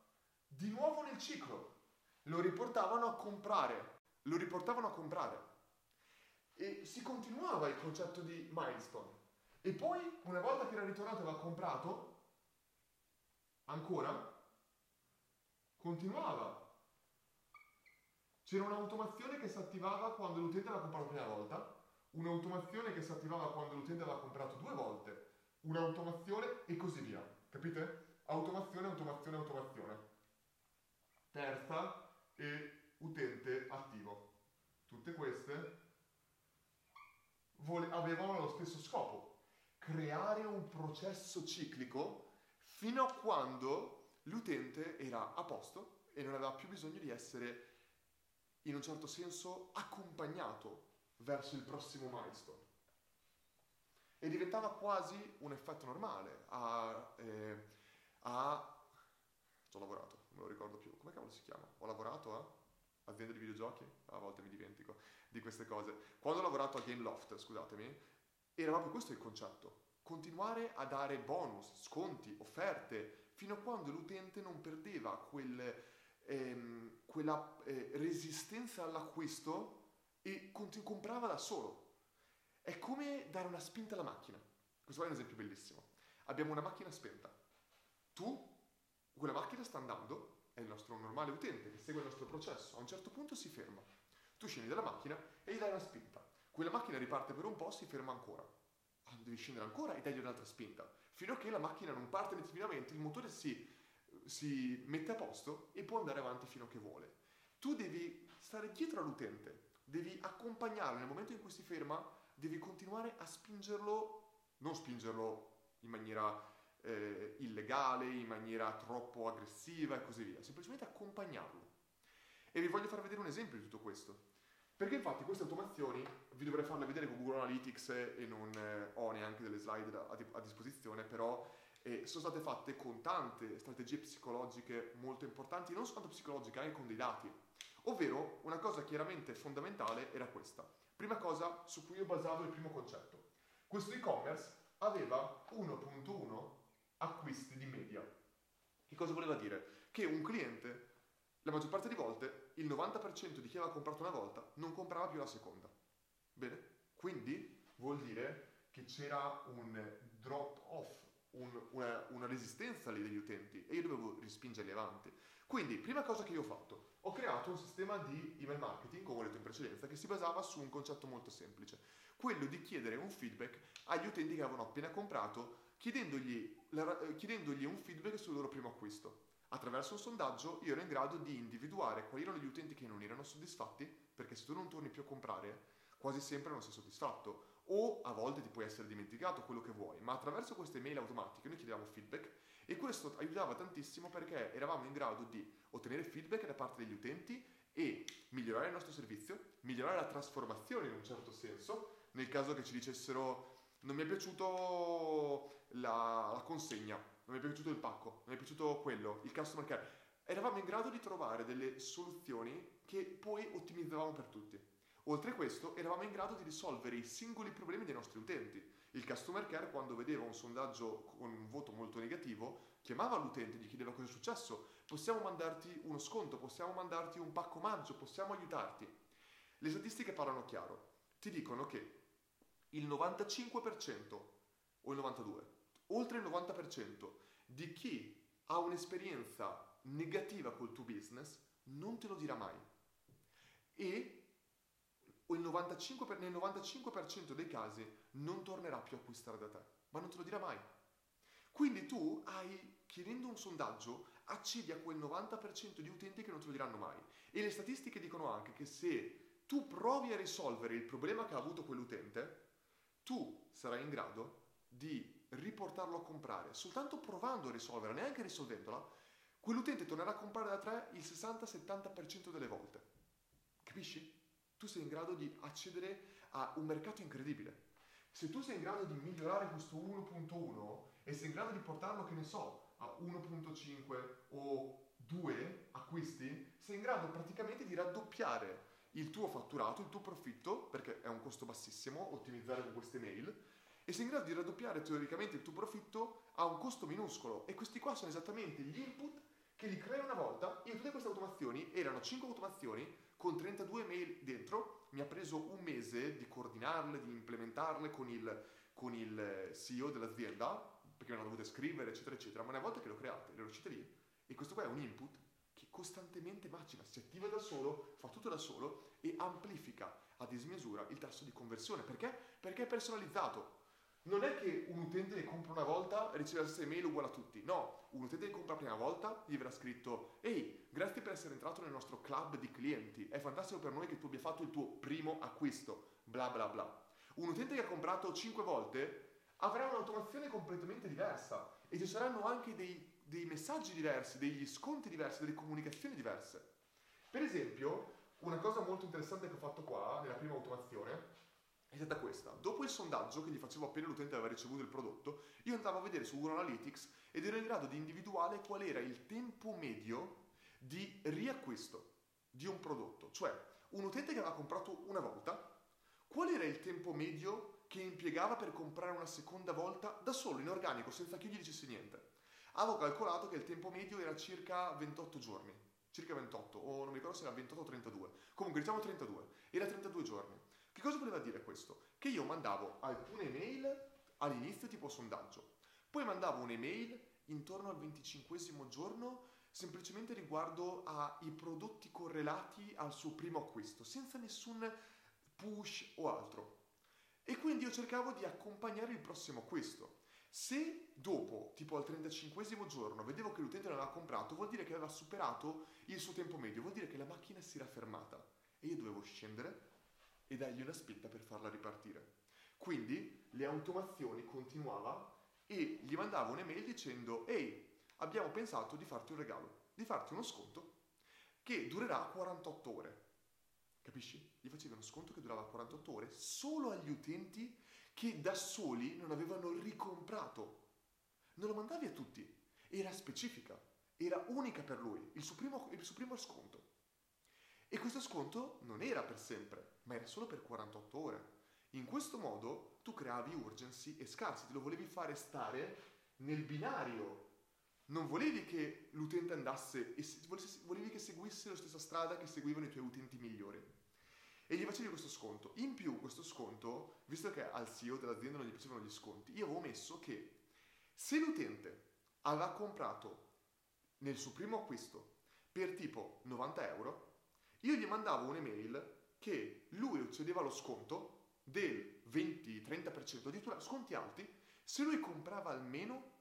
di nuovo nel ciclo. lo riportavano a comprare, lo riportavano a comprare. E si continuava il concetto di milestone. E poi, una volta che era ritornato e aveva comprato, ancora, continuava. C'era un'automazione che si attivava quando l'utente aveva comprato la prima volta, un'automazione che si attivava quando l'utente aveva comprato due volte, un'automazione e così via. Capite? Automazione, automazione, automazione. Terza e utente attivo. Tutte queste vole- avevano lo stesso scopo, creare un processo ciclico fino a quando l'utente era a posto e non aveva più bisogno di essere in un certo senso accompagnato verso il prossimo milestone. E diventava quasi un effetto normale. A, eh, a... Ho lavorato, non me lo ricordo più. Come cavolo si chiama? Ho lavorato a azienda di videogiochi? A volte mi dimentico di queste cose. Quando ho lavorato a Game Loft, scusatemi, era proprio questo il concetto. Continuare a dare bonus, sconti, offerte, fino a quando l'utente non perdeva quel, ehm, quella eh, resistenza all'acquisto e continu- comprava da solo. È come dare una spinta alla macchina. Questo è un esempio bellissimo. Abbiamo una macchina spenta. Tu, quella macchina sta andando, è il nostro normale utente che segue il nostro processo. A un certo punto si ferma. Tu scendi dalla macchina e gli dai una spinta. Quella macchina riparte per un po', si ferma ancora. Ah, devi scendere ancora e dagli un'altra spinta. Fino a che la macchina non parte definitivamente, il motore si, si mette a posto e può andare avanti fino a che vuole. Tu devi stare dietro all'utente, devi accompagnarlo nel momento in cui si ferma, devi continuare a spingerlo, non spingerlo in maniera eh, illegale, in maniera troppo aggressiva e così via, semplicemente accompagnarlo. E vi voglio far vedere un esempio di tutto questo. Perché infatti queste automazioni, vi dovrei farle vedere con Google Analytics e non eh, ho neanche delle slide a, a disposizione, però eh, sono state fatte con tante strategie psicologiche molto importanti, non soltanto psicologiche, anche con dei dati. Ovvero, una cosa chiaramente fondamentale era questa. Prima cosa su cui io basavo il primo concetto. Questo e-commerce aveva 1.1 acquisti di media. Che cosa voleva dire? Che un cliente, la maggior parte delle volte, il 90% di chi aveva comprato una volta non comprava più la seconda. Bene? Quindi vuol dire che c'era un drop off, un, una, una, resistenza lì degli utenti e io dovevo rispingerli avanti. Quindi, prima cosa che io ho fatto, ho creato un sistema di email marketing, come ho detto in precedenza, che si basava su un concetto molto semplice, quello di chiedere un feedback agli utenti che avevano appena comprato, chiedendogli, chiedendogli un feedback sul loro primo acquisto. Attraverso un sondaggio io ero in grado di individuare quali erano gli utenti che non erano soddisfatti, perché se tu non torni più a comprare, quasi sempre non sei soddisfatto. O a volte ti puoi essere dimenticato quello che vuoi, ma attraverso queste mail automatiche noi chiedevamo feedback e questo aiutava tantissimo perché eravamo in grado di ottenere feedback da parte degli utenti e migliorare il nostro servizio, migliorare la trasformazione in un certo senso, nel caso che ci dicessero non mi è piaciuto la, la consegna, non mi è piaciuto il pacco, non mi è piaciuto quello, il customer care. Eravamo in grado di trovare delle soluzioni che poi ottimizzavamo per tutti. Oltre a questo, eravamo in grado di risolvere i singoli problemi dei nostri utenti. Il customer care, quando vedeva un sondaggio con un voto molto negativo, chiamava l'utente, gli chiedeva cosa è successo, possiamo mandarti uno sconto, possiamo mandarti un pacco omaggio, possiamo aiutarti. Le statistiche parlano chiaro, ti dicono che il 95% o il 92%, oltre il 90% di chi ha un'esperienza negativa col tuo business non te lo dirà mai. E il 95 nel 95% dei casi non tornerà più a acquistare da te, ma non te lo dirà mai. Quindi tu hai, chiedendo un sondaggio, accedi a quel 90% di utenti che non te lo diranno mai. E le statistiche dicono anche che se tu provi a risolvere il problema che ha avuto quell'utente, tu sarai in grado di riportarlo a comprare, soltanto provando a risolverla, neanche risolvendola, quell'utente tornerà a comprare da te il 60-70% delle volte. Capisci? tu sei in grado di accedere a un mercato incredibile. Se tu sei in grado di migliorare questo 1.1 e sei in grado di portarlo, che ne so, a 1.5 o 2 acquisti, sei in grado praticamente di raddoppiare il tuo fatturato, il tuo profitto, perché è un costo bassissimo ottimizzare con queste mail, e sei in grado di raddoppiare teoricamente il tuo profitto a un costo minuscolo. E questi qua sono esattamente gli input che li crea una volta e tutte queste automazioni erano 5 automazioni con 32 mail dentro. Mi ha preso un mese di coordinarle, di implementarle con il, con il CEO dell'azienda, perché me le hanno dovute scrivere, eccetera, eccetera. Ma una volta che le ho create, le ho uscite lì, e questo qua è un input che costantemente macina, si attiva da solo, fa tutto da solo e amplifica a dismisura il tasso di conversione. Perché? Perché è personalizzato. Non è che un utente che compra una volta riceve la stessa email uguale a tutti. No, un utente che compra la prima volta gli verrà scritto Ehi, grazie per essere entrato nel nostro club di clienti. È fantastico per noi che tu abbia fatto il tuo primo acquisto. Bla bla bla. Un utente che ha comprato 5 volte avrà un'automazione completamente diversa e ci saranno anche dei, dei messaggi diversi, degli sconti diversi, delle comunicazioni diverse. Per esempio, una cosa molto interessante che ho fatto qua, nella prima automazione, è stata questa. Dopo il sondaggio che gli facevo appena l'utente aveva ricevuto il prodotto, io andavo a vedere su Google Analytics ed ero in grado di individuare qual era il tempo medio di riacquisto di un prodotto. Cioè, un utente che aveva comprato una volta, qual era il tempo medio che impiegava per comprare una seconda volta da solo, in organico, senza che io gli dicessi niente? Avevo calcolato che il tempo medio era circa 28 giorni, circa 28, o non mi ricordo se era 28 o 32. Comunque diciamo 32, era 32 giorni. Che cosa voleva dire questo? Che io mandavo alcune mail all'inizio tipo sondaggio, poi mandavo un'email intorno al 25 giorno semplicemente riguardo ai prodotti correlati al suo primo acquisto, senza nessun push o altro. E quindi io cercavo di accompagnare il prossimo acquisto. Se dopo, tipo al 35 giorno, vedevo che l'utente non aveva comprato, vuol dire che aveva superato il suo tempo medio, vuol dire che la macchina si era fermata e io dovevo scendere e dargli una spinta per farla ripartire. Quindi le automazioni continuava e gli mandavo un'email dicendo ehi, abbiamo pensato di farti un regalo, di farti uno sconto che durerà 48 ore. Capisci? Gli facevi uno sconto che durava 48 ore solo agli utenti che da soli non avevano ricomprato. Non lo mandavi a tutti, era specifica, era unica per lui, il suo primo, il suo primo sconto. E questo sconto non era per sempre, ma era solo per 48 ore. In questo modo tu creavi urgency e scarsi, lo volevi fare stare nel binario. Non volevi che l'utente andasse e volevi che seguisse la stessa strada che seguivano i tuoi utenti migliori. E gli facevi questo sconto. In più questo sconto, visto che al CEO dell'azienda non gli piacevano gli sconti, io avevo messo che se l'utente aveva comprato nel suo primo acquisto per tipo 90 euro, io gli mandavo un'email che lui riceveva lo sconto del 20-30%, addirittura sconti alti, se lui comprava almeno,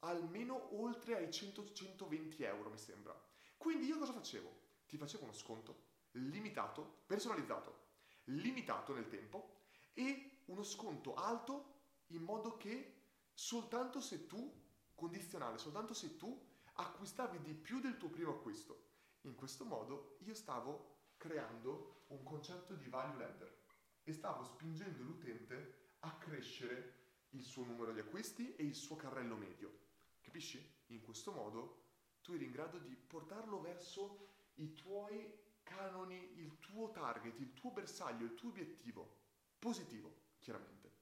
almeno oltre ai 100-120 euro, mi sembra. Quindi io cosa facevo? Ti facevo uno sconto limitato, personalizzato, limitato nel tempo e uno sconto alto in modo che soltanto se tu, condizionale, soltanto se tu acquistavi di più del tuo primo acquisto in questo modo io stavo creando un concetto di value ladder e stavo spingendo l'utente a crescere il suo numero di acquisti e il suo carrello medio. Capisci? In questo modo tu eri in grado di portarlo verso i tuoi canoni, il tuo target, il tuo bersaglio, il tuo obiettivo. Positivo, chiaramente.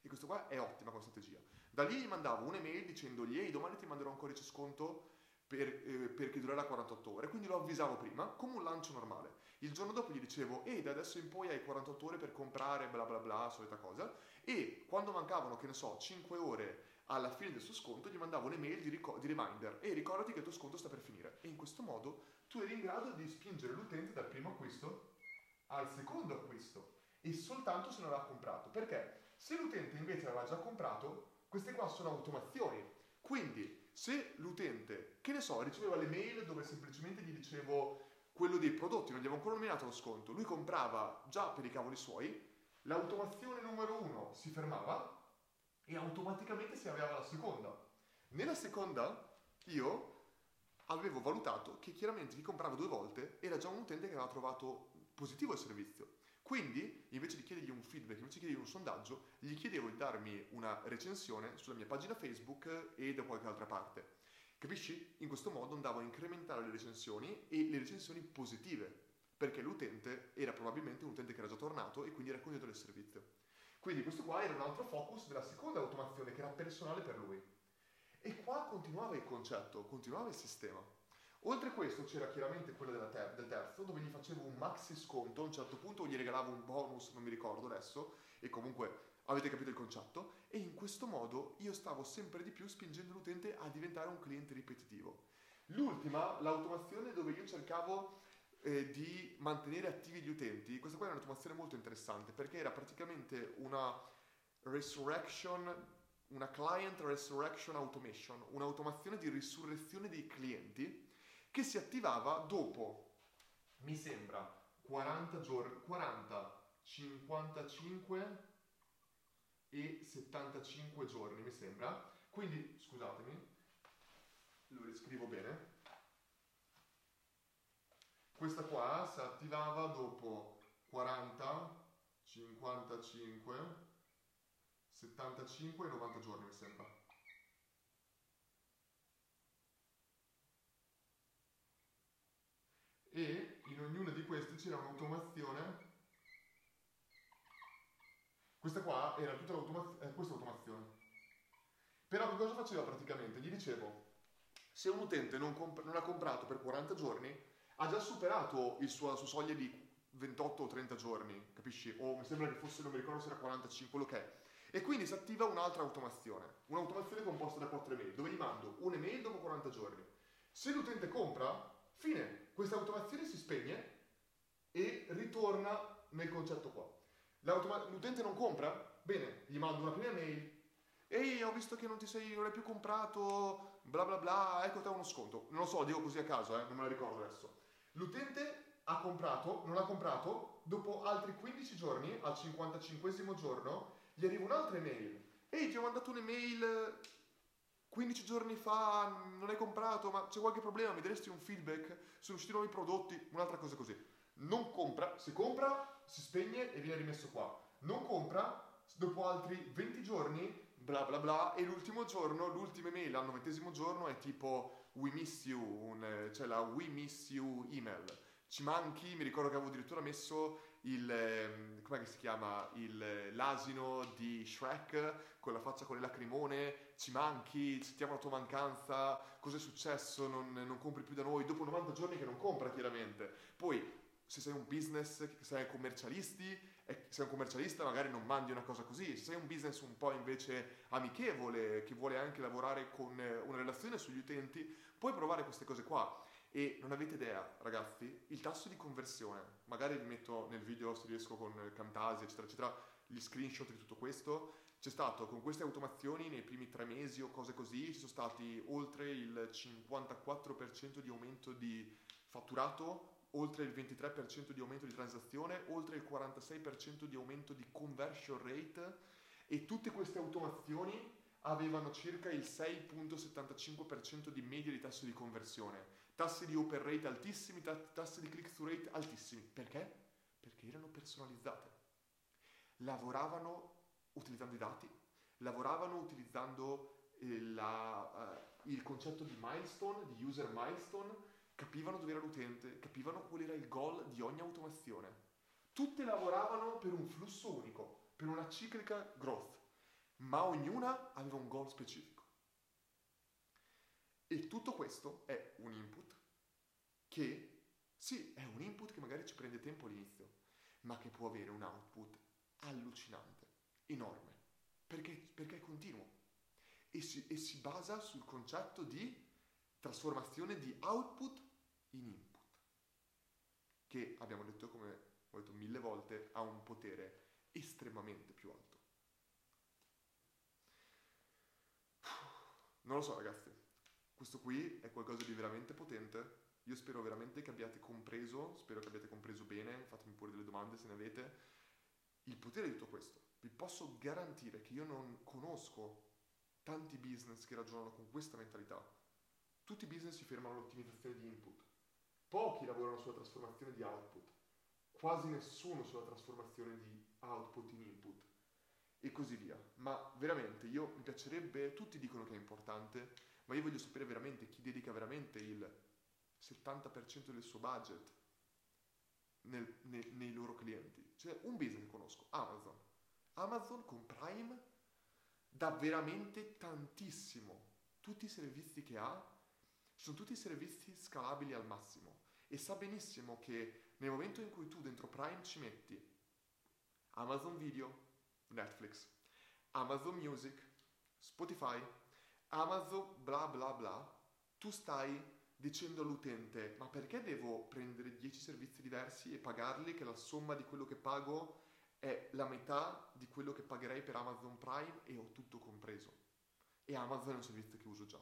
E questo qua è ottima come strategia. Da lì gli mandavo un'email dicendogli ehi domani ti manderò un codice sconto per, eh, perché durerà 48 ore, quindi lo avvisavo prima come un lancio normale. Il giorno dopo gli dicevo, e da adesso in poi hai 48 ore per comprare, bla bla bla, solita cosa, e quando mancavano, che ne so, 5 ore alla fine del suo sconto, gli mandavo un'email di, ric- di reminder, e ricordati che il tuo sconto sta per finire. E in questo modo tu eri in grado di spingere l'utente dal primo acquisto al secondo acquisto, e soltanto se non aveva comprato. Perché? Se l'utente invece aveva già comprato, queste qua sono automazioni. Quindi se l'utente, che ne so, riceveva le mail dove semplicemente gli dicevo quello dei prodotti, non gli avevo ancora nominato lo sconto, lui comprava già per i cavoli suoi, l'automazione numero uno si fermava e automaticamente si avviava la seconda. Nella seconda io avevo valutato che chiaramente chi comprava due volte era già un utente che aveva trovato positivo il servizio. Quindi, invece di chiedergli un feedback, invece di chiedergli un sondaggio, gli chiedevo di darmi una recensione sulla mia pagina Facebook e da qualche altra parte. Capisci? In questo modo andavo a incrementare le recensioni e le recensioni positive, perché l'utente era probabilmente un utente che era già tornato e quindi era contento del servizio. Quindi questo qua era un altro focus della seconda automazione che era personale per lui. E qua continuava il concetto, continuava il sistema. Oltre a questo c'era chiaramente quello ter- del terzo, dove gli facevo un maxi sconto, a un certo punto gli regalavo un bonus, non mi ricordo adesso, e comunque avete capito il concetto, e in questo modo io stavo sempre di più spingendo l'utente a diventare un cliente ripetitivo. L'ultima, l'automazione dove io cercavo eh, di mantenere attivi gli utenti, questa qua è un'automazione molto interessante perché era praticamente una resurrection, una client resurrection automation, un'automazione di risurrezione dei clienti che si attivava dopo, mi sembra, 40 giorni, 40, 55 e 75 giorni, mi sembra. Quindi, scusatemi, lo riscrivo bene. Questa qua si attivava dopo 40, 55, 75 e 90 giorni, mi sembra. E in ognuna di queste c'era un'automazione. Questa qua era tutta l'automa- eh, questa automazione. Però che cosa faceva praticamente? Gli dicevo, se un utente non, comp- non ha comprato per 40 giorni, ha già superato suo, la sua soglia di 28 o 30 giorni, capisci? O mi sembra che fosse, non mi ricordo se era 45, quello che è. E quindi si attiva un'altra automazione, un'automazione composta da 4 email, dove gli mando un'email dopo 40 giorni. Se l'utente compra, fine, questa automazione si spegne e ritorna nel concetto qua. L'automa- l'utente non compra? Bene, gli mando una prima mail. Ehi, ho visto che non ti sei, non hai più comprato, bla bla bla, ecco te uno sconto. Non lo so, dico così a caso, eh, non me la ricordo adesso. L'utente ha comprato, non ha comprato, dopo altri 15 giorni, al 55 giorno, gli arriva un'altra email. Ehi, ti ho mandato un'email 15 giorni fa, non hai comprato, ma c'è qualche problema, mi daresti un feedback? Sono usciti nuovi prodotti, un'altra cosa così. Non compra, se compra si spegne e viene rimesso qua. Non compra, dopo altri 20 giorni, bla bla bla, e l'ultimo giorno, l'ultima email al novantesimo giorno è tipo we miss you, un, cioè la we miss you email. Ci manchi, mi ricordo che avevo addirittura messo il, ehm, come si chiama, il, l'asino di Shrek con la faccia con le lacrimone, ci manchi, sentiamo la tua mancanza, cos'è successo, non, non compri più da noi, dopo 90 giorni che non compra chiaramente. Poi se sei un business, se sei commercialisti, sei un commercialista magari non mandi una cosa così, se sei un business un po' invece amichevole, che vuole anche lavorare con una relazione sugli utenti, puoi provare queste cose qua. E non avete idea, ragazzi, il tasso di conversione, magari vi metto nel video se riesco con Camtasia, eccetera, eccetera, gli screenshot di tutto questo, c'è stato con queste automazioni nei primi tre mesi o cose così, ci sono stati oltre il 54% di aumento di fatturato oltre il 23% di aumento di transazione, oltre il 46% di aumento di conversion rate. E tutte queste automazioni avevano circa il 6.75% di media di tasso di conversione, tassi di open rate altissimi, tassi di click through rate altissimi. Perché? Perché erano personalizzate. Lavoravano utilizzando i dati, lavoravano utilizzando eh, la, uh, il concetto di milestone, di user milestone, capivano dove era l'utente, capivano qual era il goal di ogni automazione. Tutte lavoravano per un flusso unico, per una ciclica growth, ma ognuna aveva un goal specifico. E tutto questo è un input che, sì, è un input che magari ci prende tempo all'inizio, ma che può avere un output allucinante, enorme, perché, perché è continuo e si, e si basa sul concetto di trasformazione di output in input, che abbiamo detto, come ho detto mille volte, ha un potere estremamente più alto. Non lo so ragazzi, questo qui è qualcosa di veramente potente. Io spero veramente che abbiate compreso, spero che abbiate compreso bene, fatemi pure delle domande se ne avete, il potere di tutto questo. Vi posso garantire che io non conosco tanti business che ragionano con questa mentalità. Tutti i business si fermano all'ottimizzazione di input. Pochi lavorano sulla trasformazione di output, quasi nessuno sulla trasformazione di output in input e così via. Ma veramente io mi piacerebbe, tutti dicono che è importante, ma io voglio sapere veramente chi dedica veramente il 70% del suo budget nel, nei, nei loro clienti. Cioè un business che conosco, Amazon. Amazon con Prime dà veramente tantissimo tutti i servizi che ha sono tutti servizi scalabili al massimo e sa benissimo che nel momento in cui tu dentro Prime ci metti Amazon Video, Netflix, Amazon Music, Spotify, Amazon bla bla bla, tu stai dicendo all'utente ma perché devo prendere 10 servizi diversi e pagarli che la somma di quello che pago è la metà di quello che pagherei per Amazon Prime e ho tutto compreso. E Amazon è un servizio che uso già.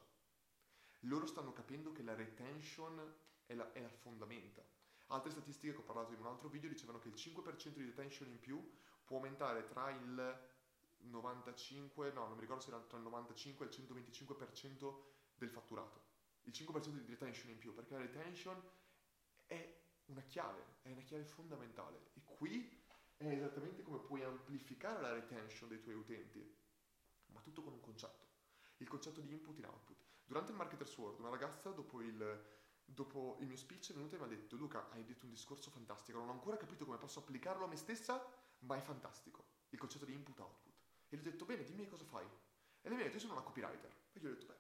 Loro stanno capendo che la retention è la, è la fondamenta. Altre statistiche che ho parlato in un altro video dicevano che il 5% di retention in più può aumentare tra il 95, no, non mi ricordo se era tra il 95 e il 125% del fatturato. Il 5% di retention in più, perché la retention è una chiave, è una chiave fondamentale. E qui è esattamente come puoi amplificare la retention dei tuoi utenti, ma tutto con un concetto. Il concetto di input in output. Durante il Marketer's World, una ragazza dopo il, dopo il mio speech è venuta e mi ha detto Luca, hai detto un discorso fantastico, non ho ancora capito come posso applicarlo a me stessa, ma è fantastico. Il concetto di input-output. E gli ho detto, bene, dimmi cosa fai. E lei mi ha detto, io sono una copywriter. E gli ho detto, beh,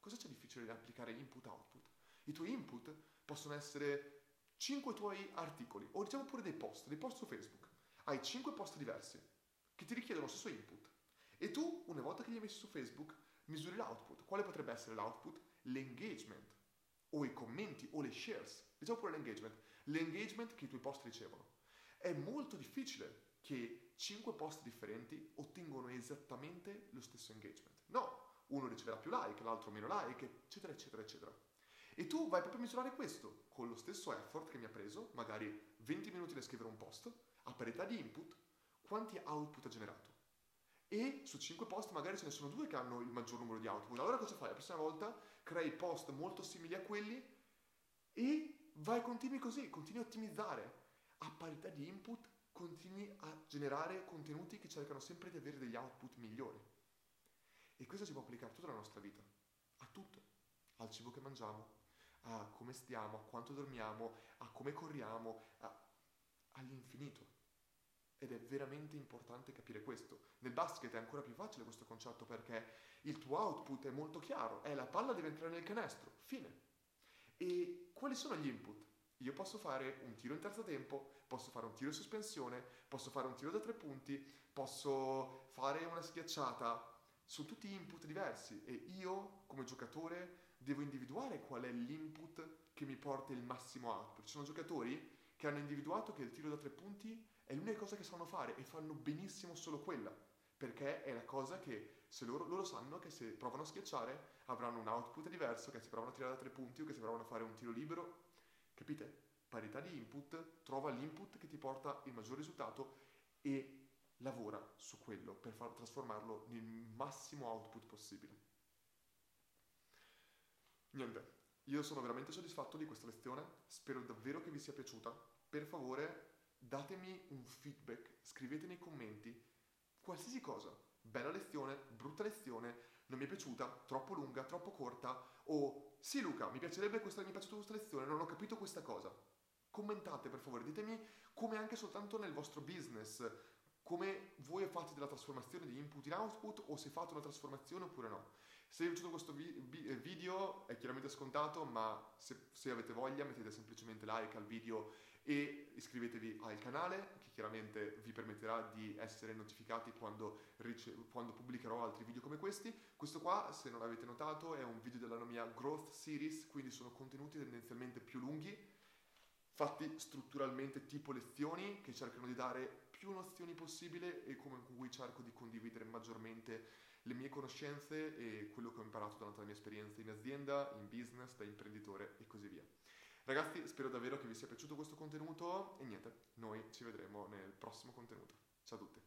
cosa c'è difficile di applicare input-output? I tuoi input possono essere 5 tuoi articoli, o diciamo pure dei post, dei post su Facebook. Hai 5 post diversi che ti richiedono lo stesso input. E tu, una volta che li hai messi su Facebook, misuri l'output. Quale potrebbe essere l'output? L'engagement, o i commenti, o le shares. Diciamo pure l'engagement. L'engagement che i tuoi post ricevono. È molto difficile che 5 post differenti ottengono esattamente lo stesso engagement. No, uno riceverà più like, l'altro meno like, eccetera, eccetera, eccetera. E tu vai proprio a misurare questo con lo stesso effort che mi ha preso, magari 20 minuti nel scrivere un post, a parità di input, quanti output ha generato. E su 5 post magari ce ne sono due che hanno il maggior numero di output. Allora cosa fai? La prossima volta crei post molto simili a quelli e vai continui così, continui a ottimizzare. A parità di input continui a generare contenuti che cercano sempre di avere degli output migliori. E questo si può applicare a tutta la nostra vita, a tutto, al cibo che mangiamo, a come stiamo, a quanto dormiamo, a come corriamo, a, all'infinito. Ed è veramente importante capire questo. Nel basket è ancora più facile questo concetto perché il tuo output è molto chiaro, è la palla deve entrare nel canestro, fine. E quali sono gli input? Io posso fare un tiro in terzo tempo, posso fare un tiro in sospensione, posso fare un tiro da tre punti, posso fare una schiacciata. Sono tutti input diversi e io come giocatore devo individuare qual è l'input che mi porta il massimo output. Ci sono giocatori che hanno individuato che il tiro da tre punti è l'unica cosa che sanno fare e fanno benissimo solo quella, perché è la cosa che se loro, loro sanno che se provano a schiacciare avranno un output diverso, che se provano a tirare da tre punti o che se provano a fare un tiro libero Capite? Parità di input, trova l'input che ti porta il maggior risultato e lavora su quello per far trasformarlo nel massimo output possibile. Niente, io sono veramente soddisfatto di questa lezione, spero davvero che vi sia piaciuta. Per favore datemi un feedback, scrivete nei commenti qualsiasi cosa, bella lezione, brutta lezione, non mi è piaciuta, troppo lunga, troppo corta, o sì Luca, mi piacerebbe questa, mi è piaciuta questa lezione, non ho capito questa cosa. Commentate per favore, ditemi come anche soltanto nel vostro business, come voi fate della trasformazione di input in output o se fate una trasformazione oppure no. Se vi è piaciuto questo vi- video è chiaramente scontato, ma se, se avete voglia mettete semplicemente like al video e iscrivetevi al canale che chiaramente vi permetterà di essere notificati quando, rice- quando, pubblicherò altri video come questi. Questo qua, se non avete notato, è un video della mia Growth Series, quindi sono contenuti tendenzialmente più lunghi, fatti strutturalmente tipo lezioni che cercano di dare più nozioni possibile e come con cui cerco di condividere maggiormente le mie conoscenze e quello che ho imparato durante la mia esperienza in azienda, in business, da imprenditore e così via. Ragazzi, spero davvero che vi sia piaciuto questo contenuto e niente, noi ci vedremo nel prossimo contenuto. Ciao a tutti.